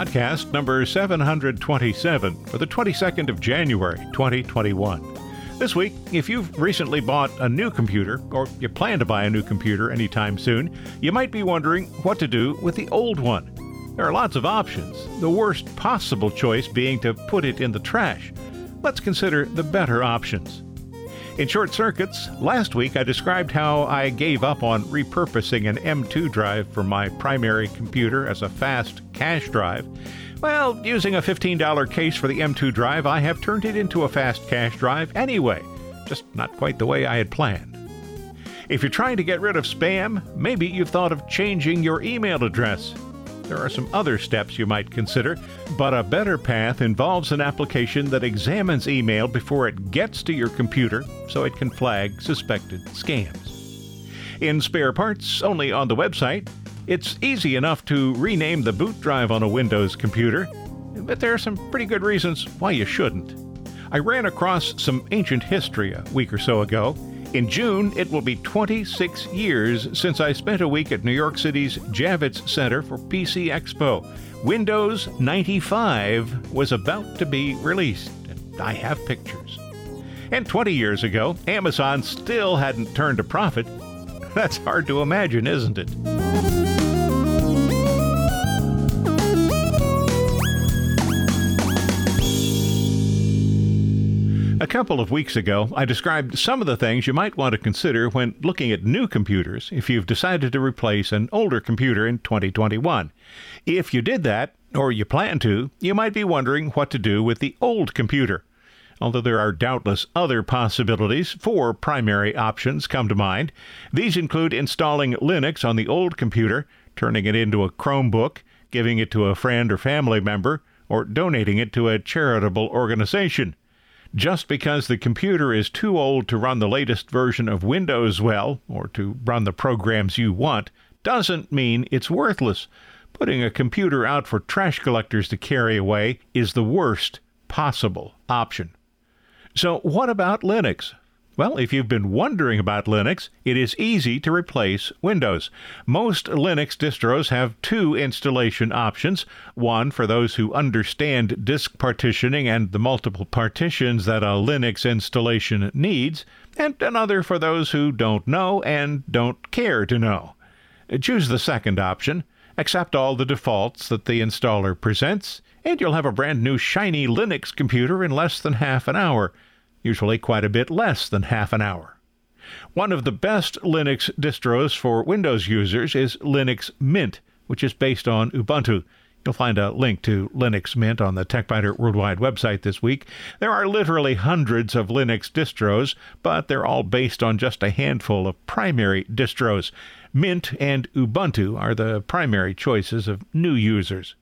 Podcast number 727 for the 22nd of January 2021. This week, if you've recently bought a new computer, or you plan to buy a new computer anytime soon, you might be wondering what to do with the old one. There are lots of options, the worst possible choice being to put it in the trash. Let's consider the better options. In short circuits, last week I described how I gave up on repurposing an M2 drive for my primary computer as a fast cache drive. Well, using a $15 case for the M2 drive, I have turned it into a fast cache drive anyway, just not quite the way I had planned. If you're trying to get rid of spam, maybe you've thought of changing your email address. There are some other steps you might consider, but a better path involves an application that examines email before it gets to your computer so it can flag suspected scams. In spare parts, only on the website, it's easy enough to rename the boot drive on a Windows computer, but there are some pretty good reasons why you shouldn't. I ran across some ancient history a week or so ago in June, it will be 26 years since I spent a week at New York City's Javits Center for PC Expo. Windows 95 was about to be released, and I have pictures. And 20 years ago, Amazon still hadn't turned a profit. That's hard to imagine, isn't it? A couple of weeks ago, I described some of the things you might want to consider when looking at new computers if you've decided to replace an older computer in 2021. If you did that, or you plan to, you might be wondering what to do with the old computer. Although there are doubtless other possibilities, four primary options come to mind. These include installing Linux on the old computer, turning it into a Chromebook, giving it to a friend or family member, or donating it to a charitable organization. Just because the computer is too old to run the latest version of Windows well, or to run the programs you want, doesn't mean it's worthless. Putting a computer out for trash collectors to carry away is the worst possible option. So, what about Linux? Well, if you've been wondering about Linux, it is easy to replace Windows. Most Linux distros have two installation options one for those who understand disk partitioning and the multiple partitions that a Linux installation needs, and another for those who don't know and don't care to know. Choose the second option, accept all the defaults that the installer presents, and you'll have a brand new shiny Linux computer in less than half an hour usually quite a bit less than half an hour. One of the best Linux distros for Windows users is Linux Mint, which is based on Ubuntu. You'll find a link to Linux Mint on the TechByter Worldwide website this week. There are literally hundreds of Linux distros, but they're all based on just a handful of primary distros. Mint and Ubuntu are the primary choices of new users.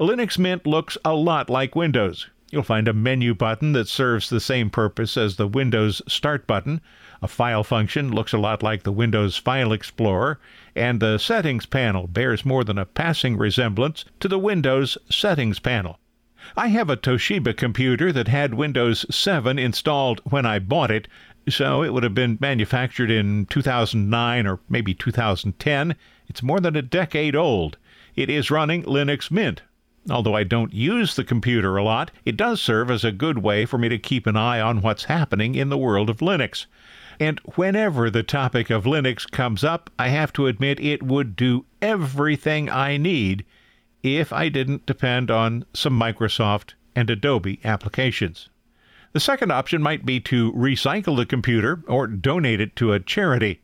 Linux Mint looks a lot like Windows. You'll find a menu button that serves the same purpose as the Windows Start button. A file function looks a lot like the Windows File Explorer, and the Settings panel bears more than a passing resemblance to the Windows Settings panel. I have a Toshiba computer that had Windows 7 installed when I bought it, so it would have been manufactured in 2009 or maybe 2010. It's more than a decade old. It is running Linux Mint, Although I don't use the computer a lot, it does serve as a good way for me to keep an eye on what's happening in the world of Linux. And whenever the topic of Linux comes up, I have to admit it would do everything I need if I didn't depend on some Microsoft and Adobe applications. The second option might be to recycle the computer or donate it to a charity.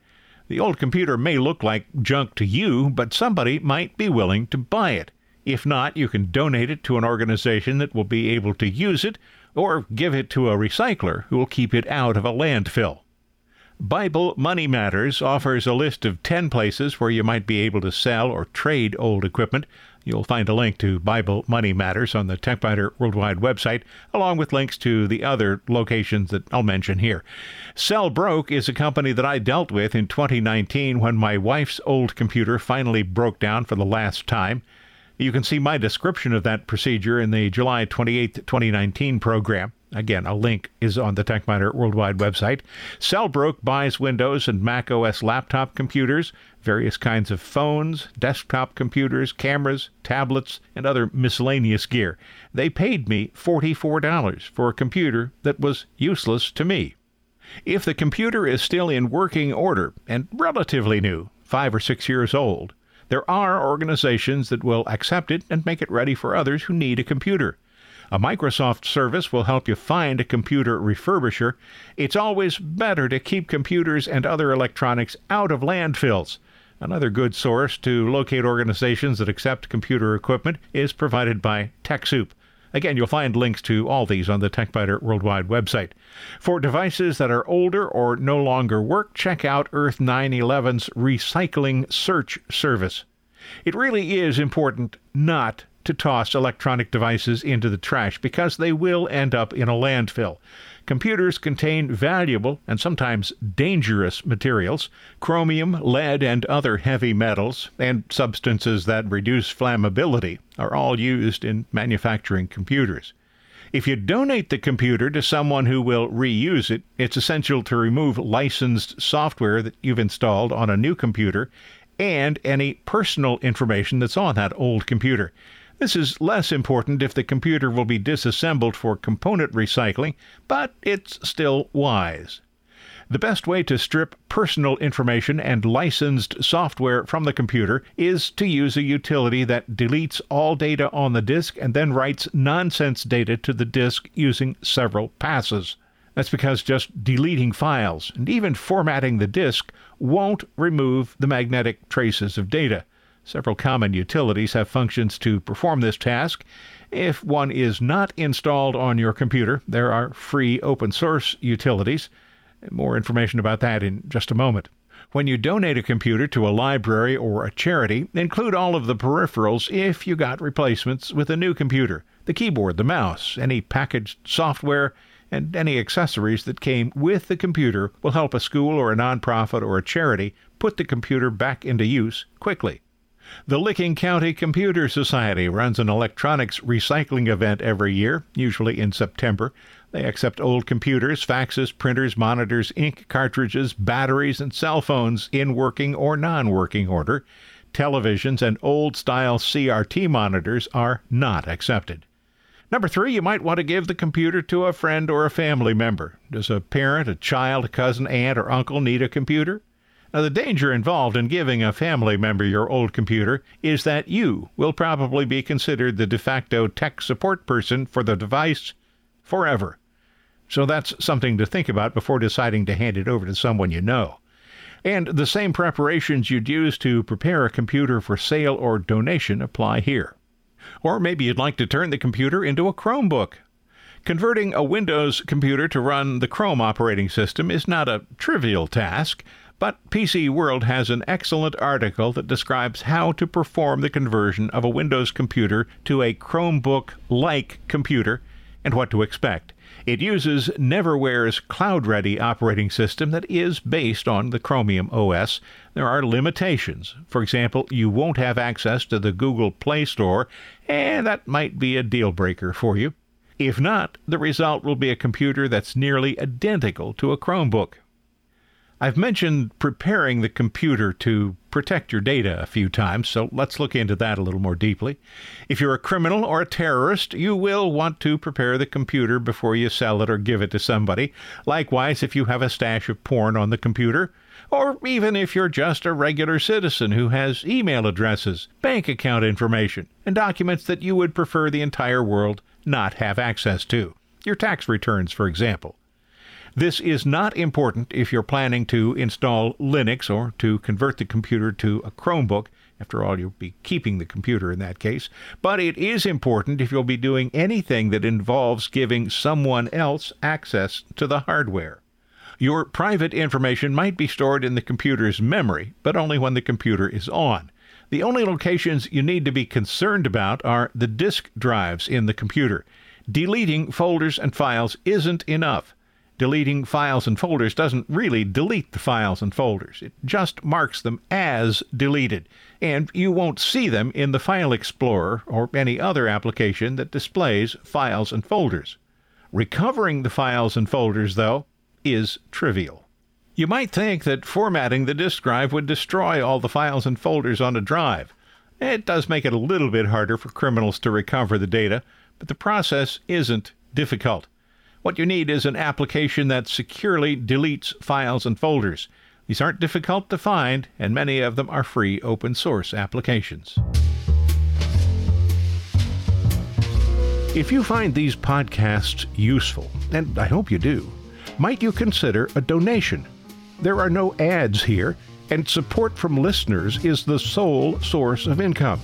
The old computer may look like junk to you, but somebody might be willing to buy it. If not, you can donate it to an organization that will be able to use it, or give it to a recycler who will keep it out of a landfill. Bible Money Matters offers a list of 10 places where you might be able to sell or trade old equipment. You'll find a link to Bible Money Matters on the TechByter Worldwide website, along with links to the other locations that I'll mention here. SellBroke is a company that I dealt with in 2019 when my wife's old computer finally broke down for the last time. You can see my description of that procedure in the July 28, 2019 program. Again, a link is on the TechByter Worldwide website. SellBroke buys Windows and Mac OS laptop computers, various kinds of phones, desktop computers, cameras, tablets, and other miscellaneous gear. They paid me $44 for a computer that was useless to me. If the computer is still in working order and relatively new, five or six years old, there are organizations that will accept it and make it ready for others who need a computer. A Microsoft service will help you find a computer refurbisher. It's always better to keep computers and other electronics out of landfills. Another good source to locate organizations that accept computer equipment is provided by TechSoup. Again, you'll find links to all these on the TechByter Worldwide website. For devices that are older or no longer work, check out Earth 911's Recycling Search Service. It really is important not to toss electronic devices into the trash because they will end up in a landfill. Computers contain valuable and sometimes dangerous materials chromium, lead, and other heavy metals, and substances that reduce flammability are all used in manufacturing computers. If you donate the computer to someone who will reuse it, it's essential to remove licensed software that you've installed on a new computer and any personal information that's on that old computer. This is less important if the computer will be disassembled for component recycling, but it's still wise. The best way to strip personal information and licensed software from the computer is to use a utility that deletes all data on the disk and then writes nonsense data to the disk using several passes. That's because just deleting files and even formatting the disk won't remove the magnetic traces of data. Several common utilities have functions to perform this task. If one is not installed on your computer, there are free open source utilities. More information about that in just a moment. When you donate a computer to a library or a charity, include all of the peripherals if you got replacements with a new computer the keyboard, the mouse, any packaged software, and any accessories that came with the computer will help a school or a nonprofit or a charity put the computer back into use quickly. The Licking County Computer Society runs an electronics recycling event every year, usually in September. They accept old computers, faxes, printers, monitors, ink cartridges, batteries, and cell phones in working or non working order. Televisions and old style CRT monitors are not accepted. Number three, you might want to give the computer to a friend or a family member. Does a parent, a child, a cousin, aunt, or uncle need a computer? Now, the danger involved in giving a family member your old computer is that you will probably be considered the de facto tech support person for the device forever. So that's something to think about before deciding to hand it over to someone you know. And the same preparations you'd use to prepare a computer for sale or donation apply here. Or maybe you'd like to turn the computer into a Chromebook. Converting a Windows computer to run the Chrome operating system is not a trivial task. But PC World has an excellent article that describes how to perform the conversion of a Windows computer to a Chromebook like computer and what to expect. It uses Neverware's Cloud Ready operating system that is based on the Chromium OS. There are limitations. For example, you won't have access to the Google Play Store, and that might be a deal breaker for you. If not, the result will be a computer that's nearly identical to a Chromebook. I've mentioned preparing the computer to protect your data a few times, so let's look into that a little more deeply. If you're a criminal or a terrorist, you will want to prepare the computer before you sell it or give it to somebody. Likewise, if you have a stash of porn on the computer, or even if you're just a regular citizen who has email addresses, bank account information, and documents that you would prefer the entire world not have access to. Your tax returns, for example. This is not important if you're planning to install Linux or to convert the computer to a Chromebook. After all, you'll be keeping the computer in that case. But it is important if you'll be doing anything that involves giving someone else access to the hardware. Your private information might be stored in the computer's memory, but only when the computer is on. The only locations you need to be concerned about are the disk drives in the computer. Deleting folders and files isn't enough. Deleting files and folders doesn't really delete the files and folders. It just marks them as deleted, and you won't see them in the File Explorer or any other application that displays files and folders. Recovering the files and folders, though, is trivial. You might think that formatting the disk drive would destroy all the files and folders on a drive. It does make it a little bit harder for criminals to recover the data, but the process isn't difficult. What you need is an application that securely deletes files and folders. These aren't difficult to find, and many of them are free open source applications. If you find these podcasts useful, and I hope you do, might you consider a donation? There are no ads here, and support from listeners is the sole source of income.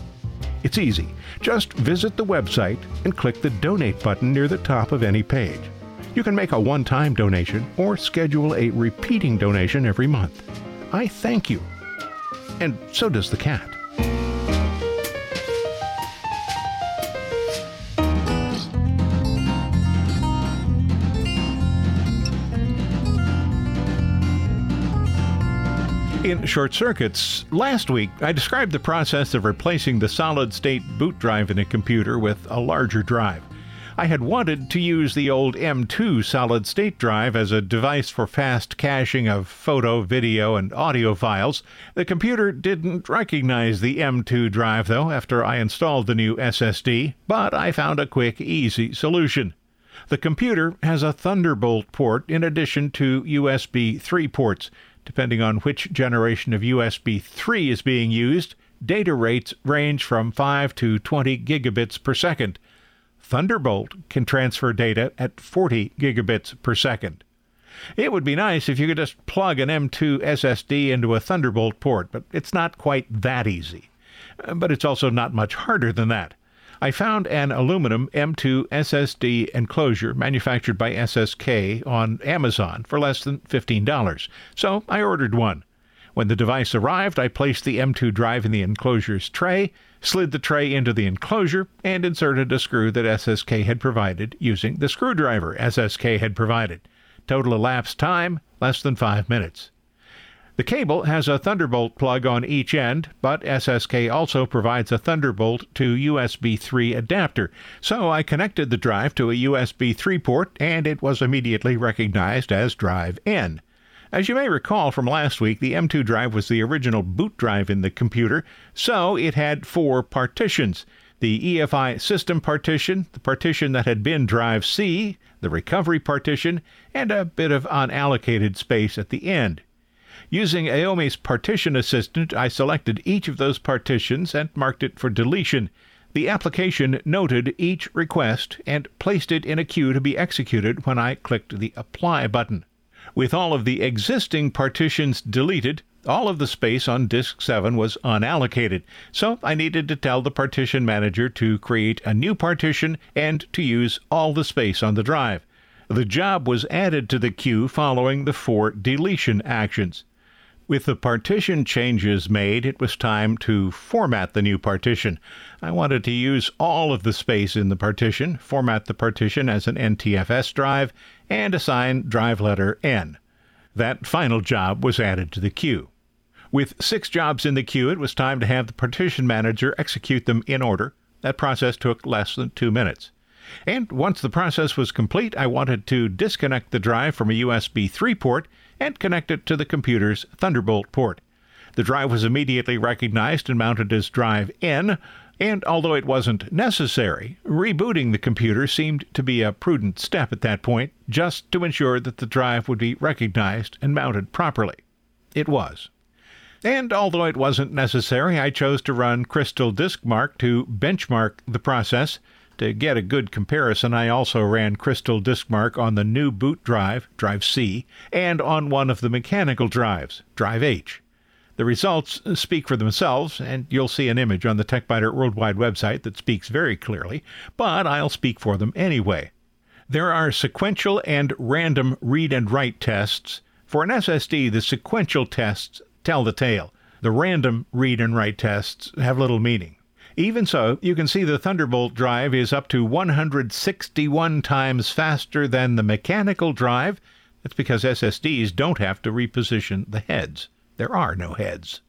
It's easy. Just visit the website and click the donate button near the top of any page. You can make a one time donation or schedule a repeating donation every month. I thank you. And so does the cat. In Short Circuits, last week I described the process of replacing the solid state boot drive in a computer with a larger drive. I had wanted to use the old M2 solid state drive as a device for fast caching of photo, video, and audio files. The computer didn't recognize the M2 drive, though, after I installed the new SSD, but I found a quick, easy solution. The computer has a Thunderbolt port in addition to USB 3 ports. Depending on which generation of USB 3 is being used, data rates range from 5 to 20 gigabits per second. Thunderbolt can transfer data at 40 gigabits per second. It would be nice if you could just plug an M2 SSD into a Thunderbolt port, but it's not quite that easy. Uh, but it's also not much harder than that. I found an aluminum M2 SSD enclosure manufactured by SSK on Amazon for less than $15, so I ordered one. When the device arrived, I placed the M2 drive in the enclosure's tray, slid the tray into the enclosure, and inserted a screw that SSK had provided using the screwdriver SSK had provided. Total elapsed time less than five minutes. The cable has a Thunderbolt plug on each end, but SSK also provides a Thunderbolt to USB 3 adapter. So I connected the drive to a USB 3 port and it was immediately recognized as drive N. As you may recall from last week, the M2 drive was the original boot drive in the computer, so it had four partitions the EFI system partition, the partition that had been drive C, the recovery partition, and a bit of unallocated space at the end. Using AOMEI's Partition Assistant, I selected each of those partitions and marked it for deletion. The application noted each request and placed it in a queue to be executed when I clicked the Apply button. With all of the existing partitions deleted, all of the space on disk 7 was unallocated, so I needed to tell the partition manager to create a new partition and to use all the space on the drive. The job was added to the queue following the four deletion actions. With the partition changes made, it was time to format the new partition. I wanted to use all of the space in the partition, format the partition as an NTFS drive, and assign drive letter N. That final job was added to the queue. With six jobs in the queue, it was time to have the partition manager execute them in order. That process took less than two minutes. And once the process was complete, I wanted to disconnect the drive from a USB 3 port and connect it to the computer's Thunderbolt port. The drive was immediately recognized and mounted as drive N, and although it wasn't necessary, rebooting the computer seemed to be a prudent step at that point, just to ensure that the drive would be recognized and mounted properly. It was. And although it wasn't necessary, I chose to run Crystal Disk Mark to benchmark the process. To get a good comparison, I also ran Crystal Diskmark on the new boot drive, Drive C, and on one of the mechanical drives, Drive H. The results speak for themselves, and you'll see an image on the TechByter Worldwide website that speaks very clearly, but I'll speak for them anyway. There are sequential and random read and write tests. For an SSD, the sequential tests tell the tale. The random read and write tests have little meaning. Even so, you can see the Thunderbolt drive is up to 161 times faster than the mechanical drive. That's because SSDs don't have to reposition the heads. There are no heads.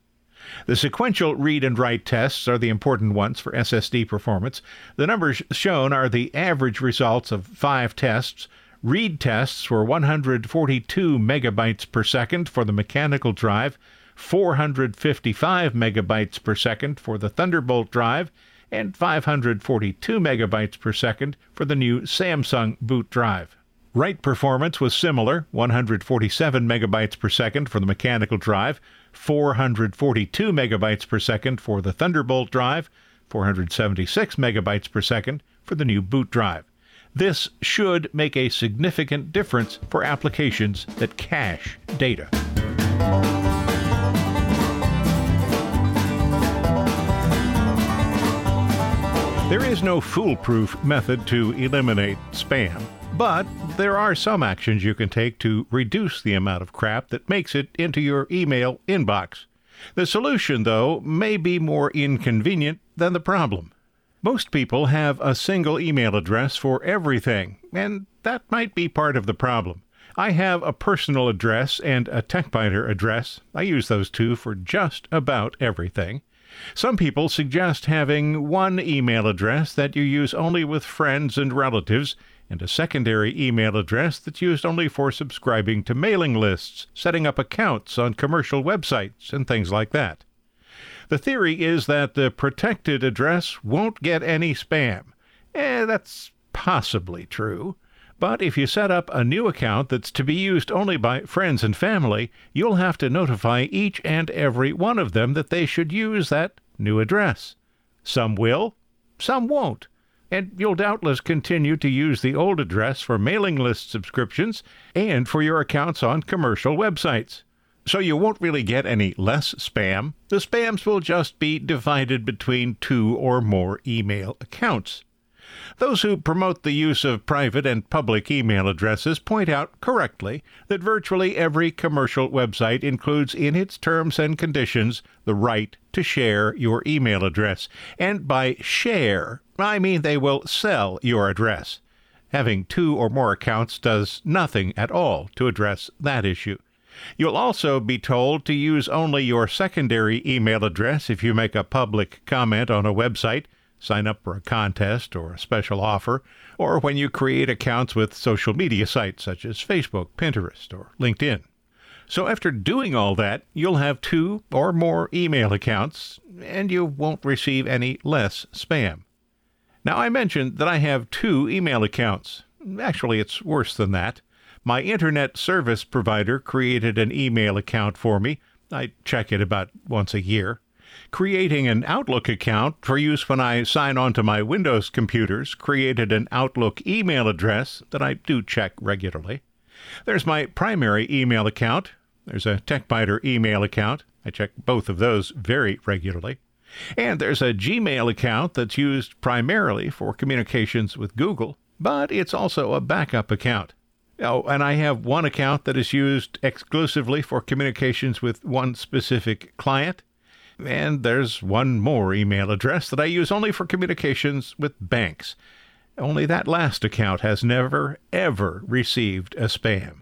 The sequential read and write tests are the important ones for SSD performance. The numbers shown are the average results of five tests. Read tests were 142 megabytes per second for the mechanical drive, 455 megabytes per second for the Thunderbolt drive, and 542 megabytes per second for the new Samsung boot drive. Write performance was similar 147 megabytes per second for the mechanical drive, 442 megabytes per second for the Thunderbolt drive, 476 megabytes per second for the new boot drive. This should make a significant difference for applications that cache data. There is no foolproof method to eliminate spam. But there are some actions you can take to reduce the amount of crap that makes it into your email inbox. The solution, though, may be more inconvenient than the problem. Most people have a single email address for everything, and that might be part of the problem. I have a personal address and a TechByter address. I use those two for just about everything. Some people suggest having one email address that you use only with friends and relatives and a secondary email address that's used only for subscribing to mailing lists, setting up accounts on commercial websites, and things like that. The theory is that the protected address won't get any spam. Eh, that's possibly true. But if you set up a new account that's to be used only by friends and family, you'll have to notify each and every one of them that they should use that new address. Some will, some won't and you'll doubtless continue to use the old address for mailing list subscriptions and for your accounts on commercial websites. So you won't really get any less spam. The spams will just be divided between two or more email accounts. Those who promote the use of private and public email addresses point out correctly that virtually every commercial website includes in its terms and conditions the right to share your email address. And by share, I mean they will sell your address. Having two or more accounts does nothing at all to address that issue. You'll also be told to use only your secondary email address if you make a public comment on a website sign up for a contest or a special offer, or when you create accounts with social media sites such as Facebook, Pinterest, or LinkedIn. So after doing all that, you'll have two or more email accounts, and you won't receive any less spam. Now, I mentioned that I have two email accounts. Actually, it's worse than that. My internet service provider created an email account for me. I check it about once a year creating an Outlook account for use when I sign on to my Windows computers, created an Outlook email address that I do check regularly. There's my primary email account. There's a TechByter email account. I check both of those very regularly. And there's a Gmail account that's used primarily for communications with Google, but it's also a backup account. Oh, and I have one account that is used exclusively for communications with one specific client, and there's one more email address that I use only for communications with banks. Only that last account has never, ever received a spam.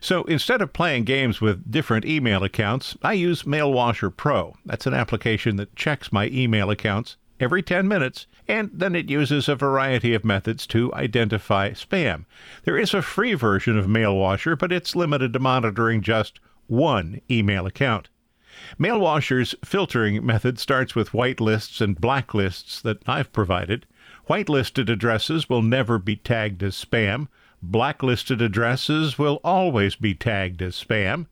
So instead of playing games with different email accounts, I use MailWasher Pro. That's an application that checks my email accounts every 10 minutes, and then it uses a variety of methods to identify spam. There is a free version of MailWasher, but it's limited to monitoring just one email account. MailWasher's filtering method starts with whitelists and blacklists that I've provided. Whitelisted addresses will never be tagged as spam. Blacklisted addresses will always be tagged as spam.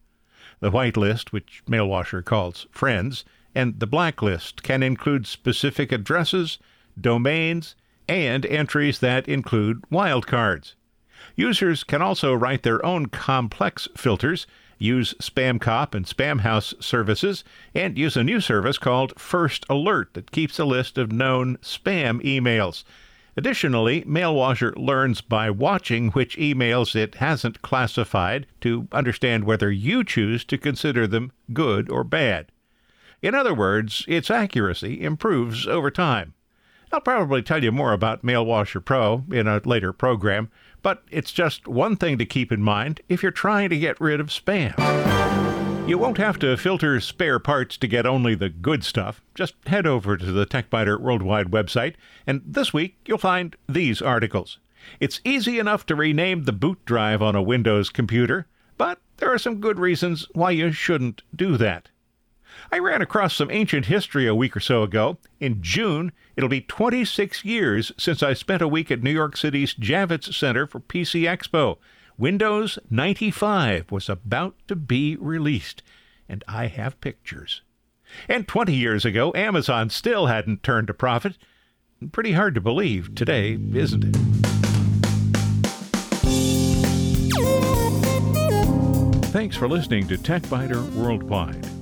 The whitelist, which MailWasher calls friends, and the blacklist can include specific addresses, domains, and entries that include wildcards. Users can also write their own complex filters use SpamCop and Spamhaus services, and use a new service called First Alert that keeps a list of known spam emails. Additionally, MailWasher learns by watching which emails it hasn't classified to understand whether you choose to consider them good or bad. In other words, its accuracy improves over time. I'll probably tell you more about Mailwasher Pro in a later program, but it's just one thing to keep in mind if you're trying to get rid of spam. You won't have to filter spare parts to get only the good stuff. Just head over to the TechByter Worldwide website, and this week you'll find these articles. It's easy enough to rename the boot drive on a Windows computer, but there are some good reasons why you shouldn't do that. I ran across some ancient history a week or so ago. In June, it'll be 26 years since I spent a week at New York City's Javits Center for PC Expo. Windows 95 was about to be released, and I have pictures. And 20 years ago, Amazon still hadn't turned a profit. Pretty hard to believe today, isn't it? Thanks for listening to TechByter Worldwide